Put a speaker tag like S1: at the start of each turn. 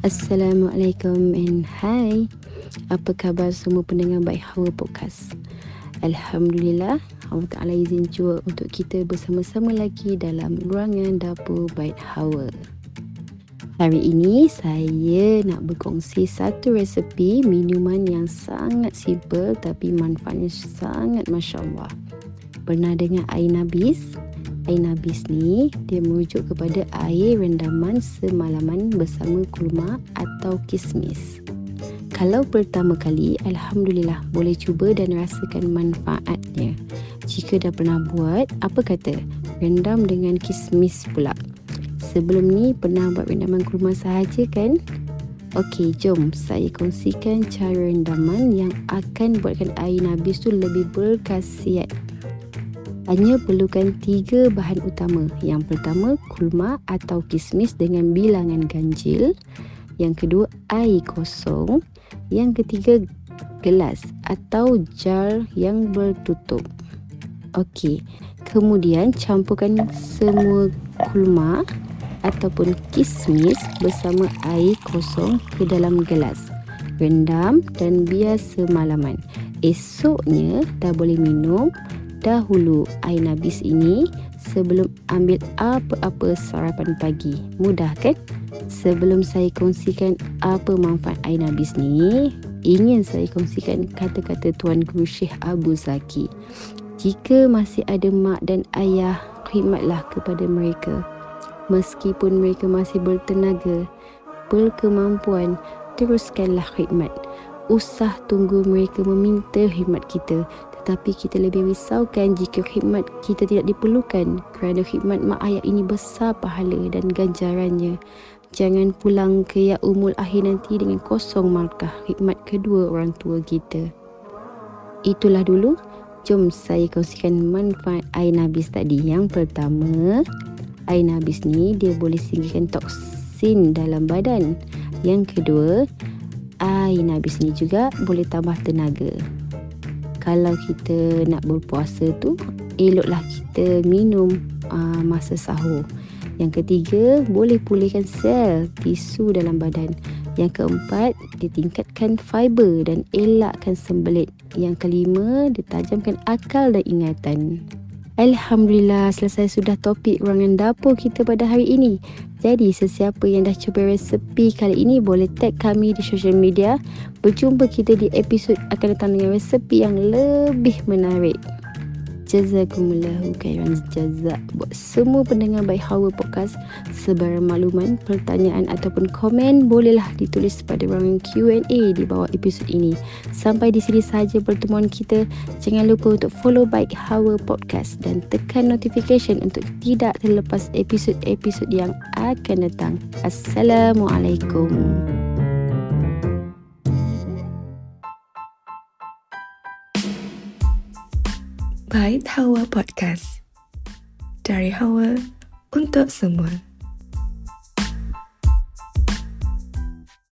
S1: Assalamualaikum and hi. Apa khabar semua pendengar Baik Hawa Podcast? Alhamdulillah, Allah Ta'ala izin jua untuk kita bersama-sama lagi dalam ruangan dapur Baik Hawa. Hari ini saya nak berkongsi satu resepi minuman yang sangat simple tapi manfaatnya sangat Masya Allah. Pernah dengar air nabis? Air nabis ni dia merujuk kepada air rendaman semalaman bersama kurma atau kismis. Kalau pertama kali, Alhamdulillah boleh cuba dan rasakan manfaatnya. Jika dah pernah buat, apa kata? Rendam dengan kismis pula. Sebelum ni pernah buat rendaman kurma sahaja kan? Okey, jom saya kongsikan cara rendaman yang akan buatkan air nabis tu lebih berkhasiat hanya perlukan tiga bahan utama. Yang pertama, kurma atau kismis dengan bilangan ganjil. Yang kedua, air kosong. Yang ketiga, gelas atau jar yang bertutup. Okey, kemudian campurkan semua kurma ataupun kismis bersama air kosong ke dalam gelas. Rendam dan biar semalaman. Esoknya dah boleh minum dahulu air nabis ini sebelum ambil apa-apa sarapan pagi. Mudah kan? Sebelum saya kongsikan apa manfaat air nabis ni, ingin saya kongsikan kata-kata Tuan Guru Syekh Abu Zaki. Jika masih ada mak dan ayah, khidmatlah kepada mereka. Meskipun mereka masih bertenaga, berkemampuan, teruskanlah khidmat. Usah tunggu mereka meminta khidmat kita tetapi kita lebih risaukan jika khidmat kita tidak diperlukan kerana khidmat mak ayah ini besar pahala dan ganjarannya. Jangan pulang ke ya umul akhir nanti dengan kosong markah khidmat kedua orang tua kita. Itulah dulu. Jom saya kongsikan manfaat air nabis tadi. Yang pertama, air nabis ni dia boleh singkirkan toksin dalam badan. Yang kedua, air nabis ni juga boleh tambah tenaga kalau kita nak berpuasa tu eloklah kita minum uh, masa sahur. Yang ketiga, boleh pulihkan sel tisu dalam badan. Yang keempat, ditingkatkan fiber dan elakkan sembelit. Yang kelima, ditajamkan akal dan ingatan. Alhamdulillah selesai sudah topik ruangan dapur kita pada hari ini. Jadi sesiapa yang dah cuba resepi kali ini boleh tag kami di social media. Berjumpa kita di episod akan datang dengan resepi yang lebih menarik. Jazakumullahu khairan jazak buat semua pendengar baik Hawa Podcast sebarang makluman, pertanyaan ataupun komen bolehlah ditulis pada ruangan Q&A di bawah episod ini. Sampai di sini sahaja pertemuan kita. Jangan lupa untuk follow baik Hawa Podcast dan tekan notification untuk tidak terlepas episod-episod yang akan datang. Assalamualaikum.
S2: Bait Hawa Podcast. Dari Hawa untuk semua